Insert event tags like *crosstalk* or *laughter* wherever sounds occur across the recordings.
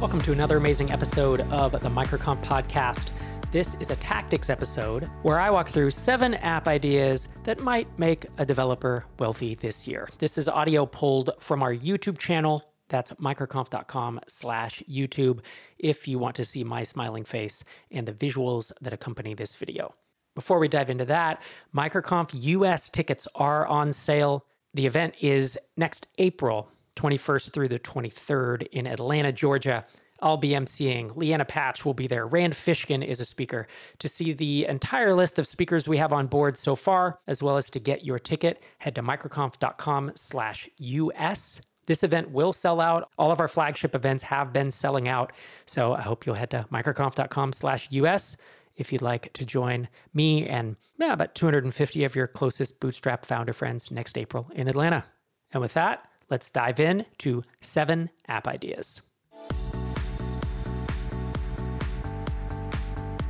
Welcome to another amazing episode of the MicroConf podcast. This is a tactics episode where I walk through seven app ideas that might make a developer wealthy this year. This is audio pulled from our YouTube channel. That's microconf.com slash YouTube if you want to see my smiling face and the visuals that accompany this video. Before we dive into that, MicroConf US tickets are on sale. The event is next April 21st through the 23rd in Atlanta, Georgia. I'll be emceeing. Liana Patch will be there. Rand Fishkin is a speaker. To see the entire list of speakers we have on board so far, as well as to get your ticket, head to microconf.com slash US. This event will sell out. All of our flagship events have been selling out. So I hope you'll head to microconf.com slash US if you'd like to join me and yeah, about 250 of your closest Bootstrap founder friends next April in Atlanta. And with that, Let's dive in to seven app ideas.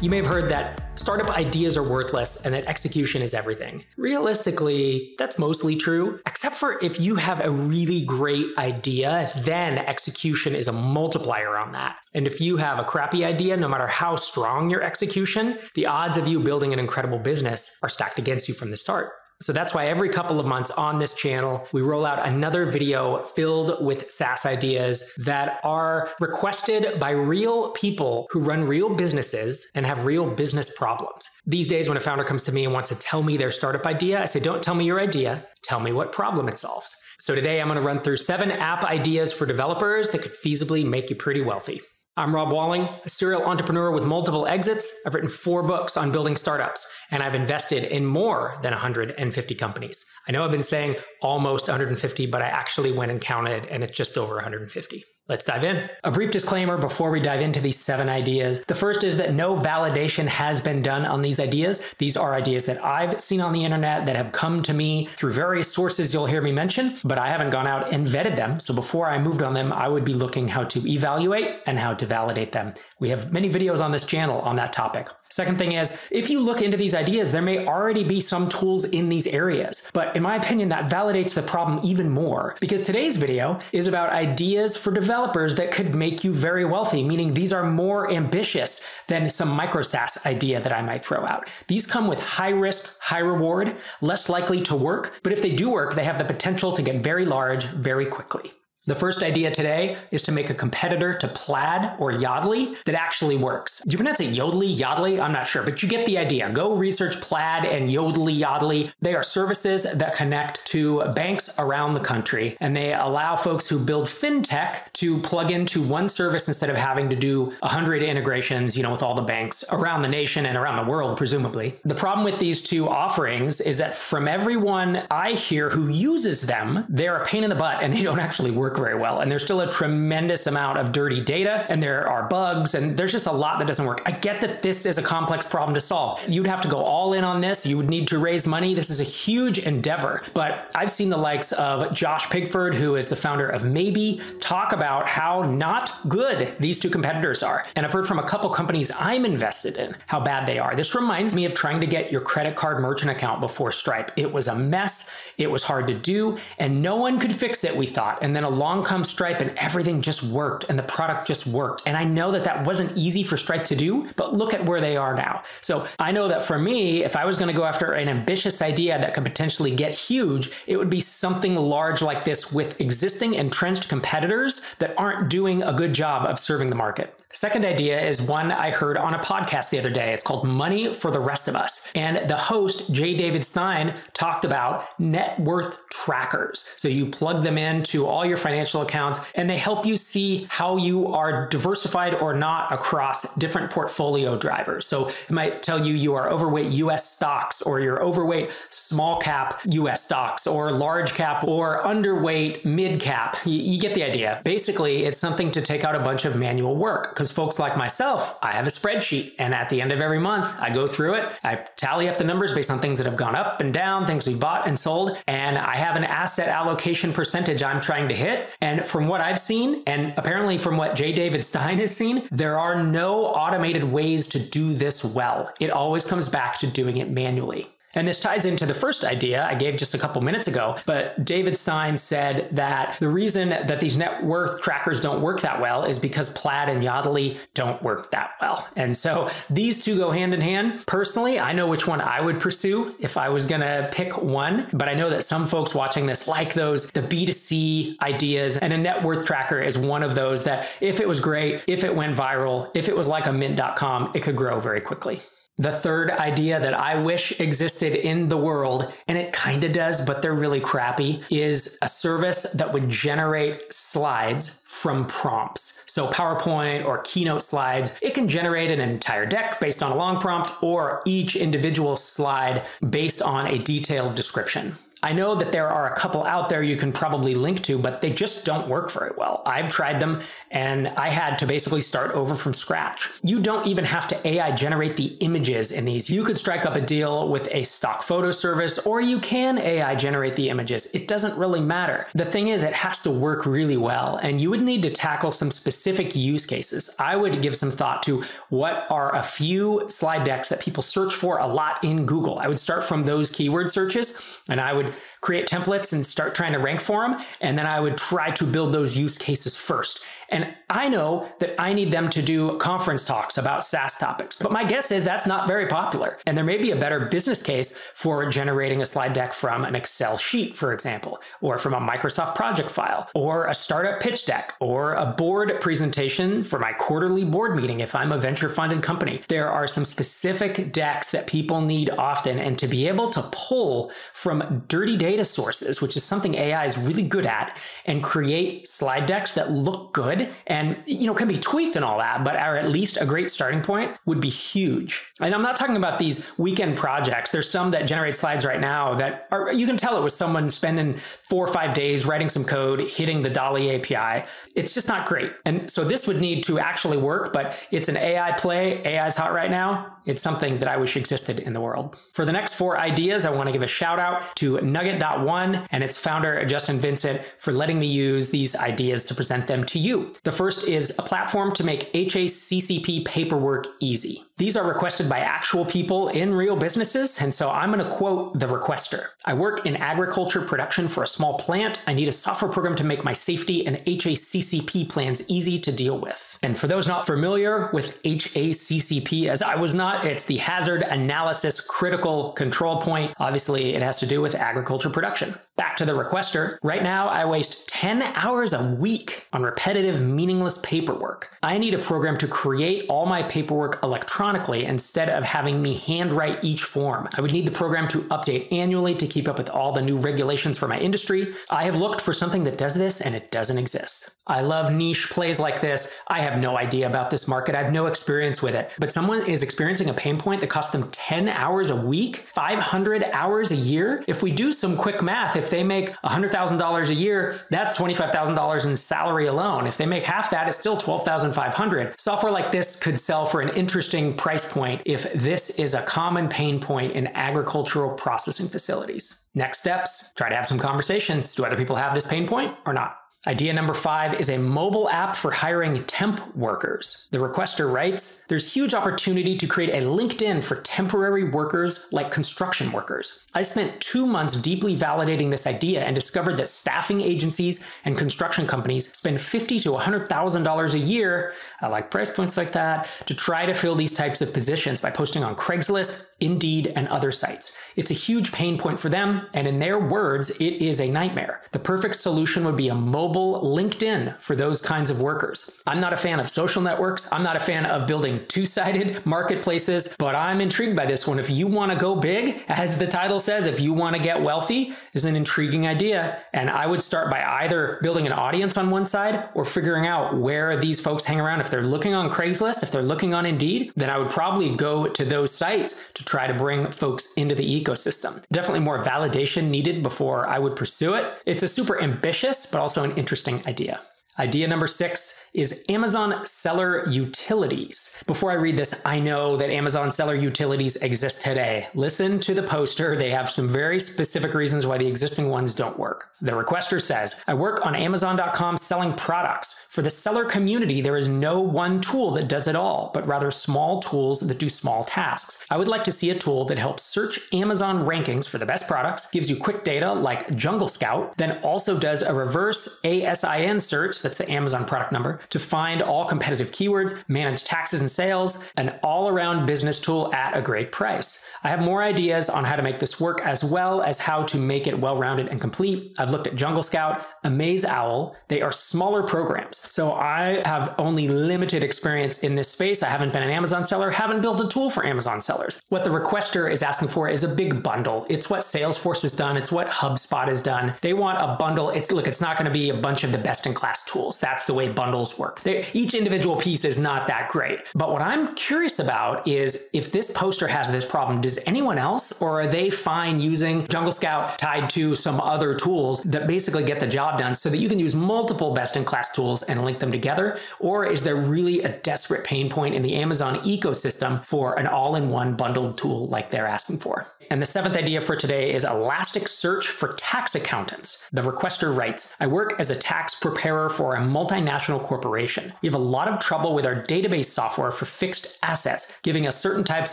You may have heard that startup ideas are worthless and that execution is everything. Realistically, that's mostly true, except for if you have a really great idea, then execution is a multiplier on that. And if you have a crappy idea, no matter how strong your execution, the odds of you building an incredible business are stacked against you from the start. So that's why every couple of months on this channel, we roll out another video filled with SaaS ideas that are requested by real people who run real businesses and have real business problems. These days, when a founder comes to me and wants to tell me their startup idea, I say, don't tell me your idea, tell me what problem it solves. So today, I'm going to run through seven app ideas for developers that could feasibly make you pretty wealthy. I'm Rob Walling, a serial entrepreneur with multiple exits. I've written four books on building startups, and I've invested in more than 150 companies. I know I've been saying almost 150, but I actually went and counted, and it's just over 150. Let's dive in. A brief disclaimer before we dive into these seven ideas. The first is that no validation has been done on these ideas. These are ideas that I've seen on the internet that have come to me through various sources you'll hear me mention, but I haven't gone out and vetted them. So before I moved on them, I would be looking how to evaluate and how to validate them. We have many videos on this channel on that topic. Second thing is, if you look into these ideas, there may already be some tools in these areas. But in my opinion, that validates the problem even more because today's video is about ideas for developers that could make you very wealthy, meaning these are more ambitious than some micro SaaS idea that I might throw out. These come with high risk, high reward, less likely to work, but if they do work, they have the potential to get very large very quickly. The first idea today is to make a competitor to Plaid or Yodlee that actually works. Do you pronounce it Yodlee, Yodlee? I'm not sure, but you get the idea. Go research Plaid and Yodlee, Yodlee. They are services that connect to banks around the country, and they allow folks who build fintech to plug into one service instead of having to do 100 integrations, you know, with all the banks around the nation and around the world, presumably. The problem with these two offerings is that from everyone I hear who uses them, they're a pain in the butt and they don't actually work work very well. And there's still a tremendous amount of dirty data and there are bugs and there's just a lot that doesn't work. I get that this is a complex problem to solve. You'd have to go all in on this. You would need to raise money. This is a huge endeavor. But I've seen the likes of Josh Pigford, who is the founder of Maybe, talk about how not good these two competitors are. And I've heard from a couple companies I'm invested in how bad they are. This reminds me of trying to get your credit card merchant account before Stripe. It was a mess. It was hard to do, and no one could fix it, we thought. And then along comes Stripe, and everything just worked, and the product just worked. And I know that that wasn't easy for Stripe to do, but look at where they are now. So I know that for me, if I was going to go after an ambitious idea that could potentially get huge, it would be something large like this with existing entrenched competitors that aren't doing a good job of serving the market. Second idea is one I heard on a podcast the other day. It's called Money for the Rest of Us. And the host, J. David Stein, talked about net worth trackers. So you plug them into all your financial accounts and they help you see how you are diversified or not across different portfolio drivers. So it might tell you you are overweight US stocks or you're overweight small cap US stocks or large cap or underweight mid cap. You, you get the idea. Basically, it's something to take out a bunch of manual work because folks like myself, I have a spreadsheet. And at the end of every month, I go through it. I tally up the numbers based on things that have gone up and down, things we bought and sold. And I have an asset allocation percentage I'm trying to hit. And from what I've seen, and apparently from what J. David Stein has seen, there are no automated ways to do this well. It always comes back to doing it manually. And this ties into the first idea I gave just a couple minutes ago. But David Stein said that the reason that these net worth trackers don't work that well is because Plaid and Yodlee don't work that well. And so these two go hand in hand. Personally, I know which one I would pursue if I was going to pick one, but I know that some folks watching this like those, the B2C ideas, and a net worth tracker is one of those that if it was great, if it went viral, if it was like a mint.com, it could grow very quickly. The third idea that I wish existed in the world, and it kind of does, but they're really crappy, is a service that would generate slides from prompts. So, PowerPoint or Keynote slides, it can generate an entire deck based on a long prompt or each individual slide based on a detailed description. I know that there are a couple out there you can probably link to, but they just don't work very well. I've tried them and I had to basically start over from scratch. You don't even have to AI generate the images in these. You could strike up a deal with a stock photo service or you can AI generate the images. It doesn't really matter. The thing is, it has to work really well and you would need to tackle some specific use cases. I would give some thought to what are a few slide decks that people search for a lot in Google. I would start from those keyword searches and I would create templates and start trying to rank for them. And then I would try to build those use cases first. And I know that I need them to do conference talks about SaaS topics, but my guess is that's not very popular. And there may be a better business case for generating a slide deck from an Excel sheet, for example, or from a Microsoft project file, or a startup pitch deck, or a board presentation for my quarterly board meeting if I'm a venture funded company. There are some specific decks that people need often, and to be able to pull from dirty data sources, which is something AI is really good at, and create slide decks that look good and you know can be tweaked and all that, but are at least a great starting point would be huge. And I'm not talking about these weekend projects. There's some that generate slides right now that are you can tell it was someone spending four or five days writing some code, hitting the DALL-E API. It's just not great. And so this would need to actually work, but it's an AI play. AI is hot right now. It's something that I wish existed in the world. For the next four ideas, I want to give a shout out to Nugget.one and its founder, Justin Vincent, for letting me use these ideas to present them to you. The first is a platform to make HACCP paperwork easy. These are requested by actual people in real businesses, and so I'm going to quote the requester. I work in agriculture production for a small plant. I need a software program to make my safety and HACCP plans easy to deal with. And for those not familiar with HACCP, as I was not, it's the Hazard Analysis Critical Control Point. Obviously, it has to do with agriculture production. Back to the requester. Right now, I waste 10 hours a week on repetitive, meaningless paperwork. I need a program to create all my paperwork electronically instead of having me handwrite each form. I would need the program to update annually to keep up with all the new regulations for my industry. I have looked for something that does this and it doesn't exist. I love niche plays like this. I have no idea about this market. I have no experience with it. But someone is experiencing a pain point that costs them 10 hours a week, 500 hours a year. If we do some quick math, if they make $100,000 a year, that's $25,000 in salary alone. If they make half that, it's still 12,500. Software like this could sell for an interesting price point if this is a common pain point in agricultural processing facilities. Next steps try to have some conversations. Do other people have this pain point or not? Idea number five is a mobile app for hiring temp workers. The requester writes There's huge opportunity to create a LinkedIn for temporary workers like construction workers. I spent two months deeply validating this idea and discovered that staffing agencies and construction companies spend fifty to $100,000 a year, I like price points like that, to try to fill these types of positions by posting on Craigslist, Indeed, and other sites. It's a huge pain point for them, and in their words, it is a nightmare. The perfect solution would be a mobile LinkedIn for those kinds of workers. I'm not a fan of social networks. I'm not a fan of building two sided *laughs* marketplaces, but I'm intrigued by this one. If you want to go big, as the title says, if you want to get wealthy, is an intriguing idea. And I would start by either building an audience on one side or figuring out where these folks hang around. If they're looking on Craigslist, if they're looking on Indeed, then I would probably go to those sites to try to bring folks into the ecosystem. Definitely more validation needed before I would pursue it. It's a super ambitious, but also an interesting idea. Idea number six is Amazon Seller Utilities. Before I read this, I know that Amazon Seller Utilities exist today. Listen to the poster. They have some very specific reasons why the existing ones don't work. The requester says, I work on Amazon.com selling products. For the seller community, there is no one tool that does it all, but rather small tools that do small tasks. I would like to see a tool that helps search Amazon rankings for the best products, gives you quick data like Jungle Scout, then also does a reverse ASIN search, that's the Amazon product number, to find all competitive keywords, manage taxes and sales, an all around business tool at a great price. I have more ideas on how to make this work as well as how to make it well rounded and complete. I've looked at Jungle Scout, Amaze Owl. They are smaller programs. So I have only limited experience in this space. I haven't been an Amazon seller, haven't built a tool for Amazon sellers. What the requester is asking for is a big bundle. It's what Salesforce has done, it's what HubSpot has done. They want a bundle. It's look, it's not going to be a bunch of the best in class tools. That's the way bundles work. They, each individual piece is not that great. But what I'm curious about is if this poster has this problem, does anyone else, or are they fine using Jungle Scout tied to some other tools that basically get the job done so that you can use multiple best in class tools and link them together? Or is there really a desperate pain point in the Amazon ecosystem for an all in one bundled tool like they're asking for? And the seventh idea for today is Elasticsearch for tax accountants. The requester writes I work as a tax preparer for a multinational corporation. We have a lot of trouble with our database software for fixed assets, giving us certain types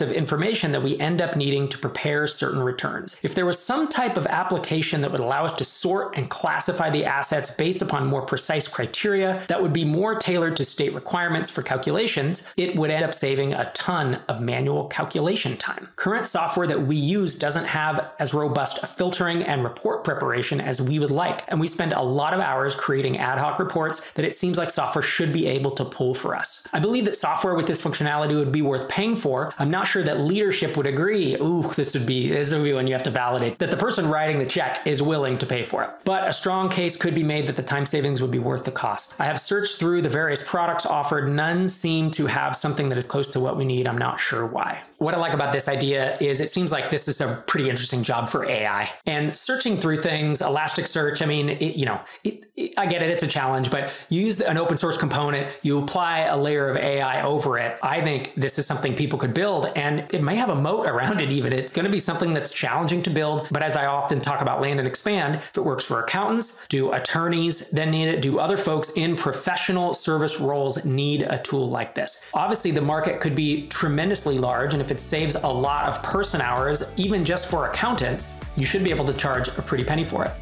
of information that we end up needing to prepare certain returns. If there was some type of application that would allow us to sort and classify the assets based upon more precise criteria that would be more tailored to state requirements for calculations, it would end up saving a ton of manual calculation time. Current software that we use doesn't have as robust a filtering and report preparation as we would like. And we spend a lot of hours creating ad hoc reports that it seems like software should be able to pull for us. I believe that software with this functionality would be worth paying for. I'm not sure that leadership would agree. Ooh, this would be this would be when you have to validate that the person writing the check is willing to pay for it. But a strong case could be made that the time savings would be worth the cost. I have searched through the various products offered. None seem to have something that is close to what we need. I'm not sure why. What I like about this idea is it seems like this is a pretty interesting job for AI. And searching through things, Elasticsearch, I mean, it, you know, it, it, I get it, it's a challenge, but you use an open source component, you apply a layer of AI over it. I think this is something people could build and it may have a moat around it even. It's going to be something that's challenging to build. But as I often talk about land and expand, if it works for accountants, do attorneys then need it? Do other folks in professional service roles need a tool like this? Obviously, the market could be tremendously large. And if it saves a lot of person hours, even just for accountants, you should be able to charge a pretty penny for it.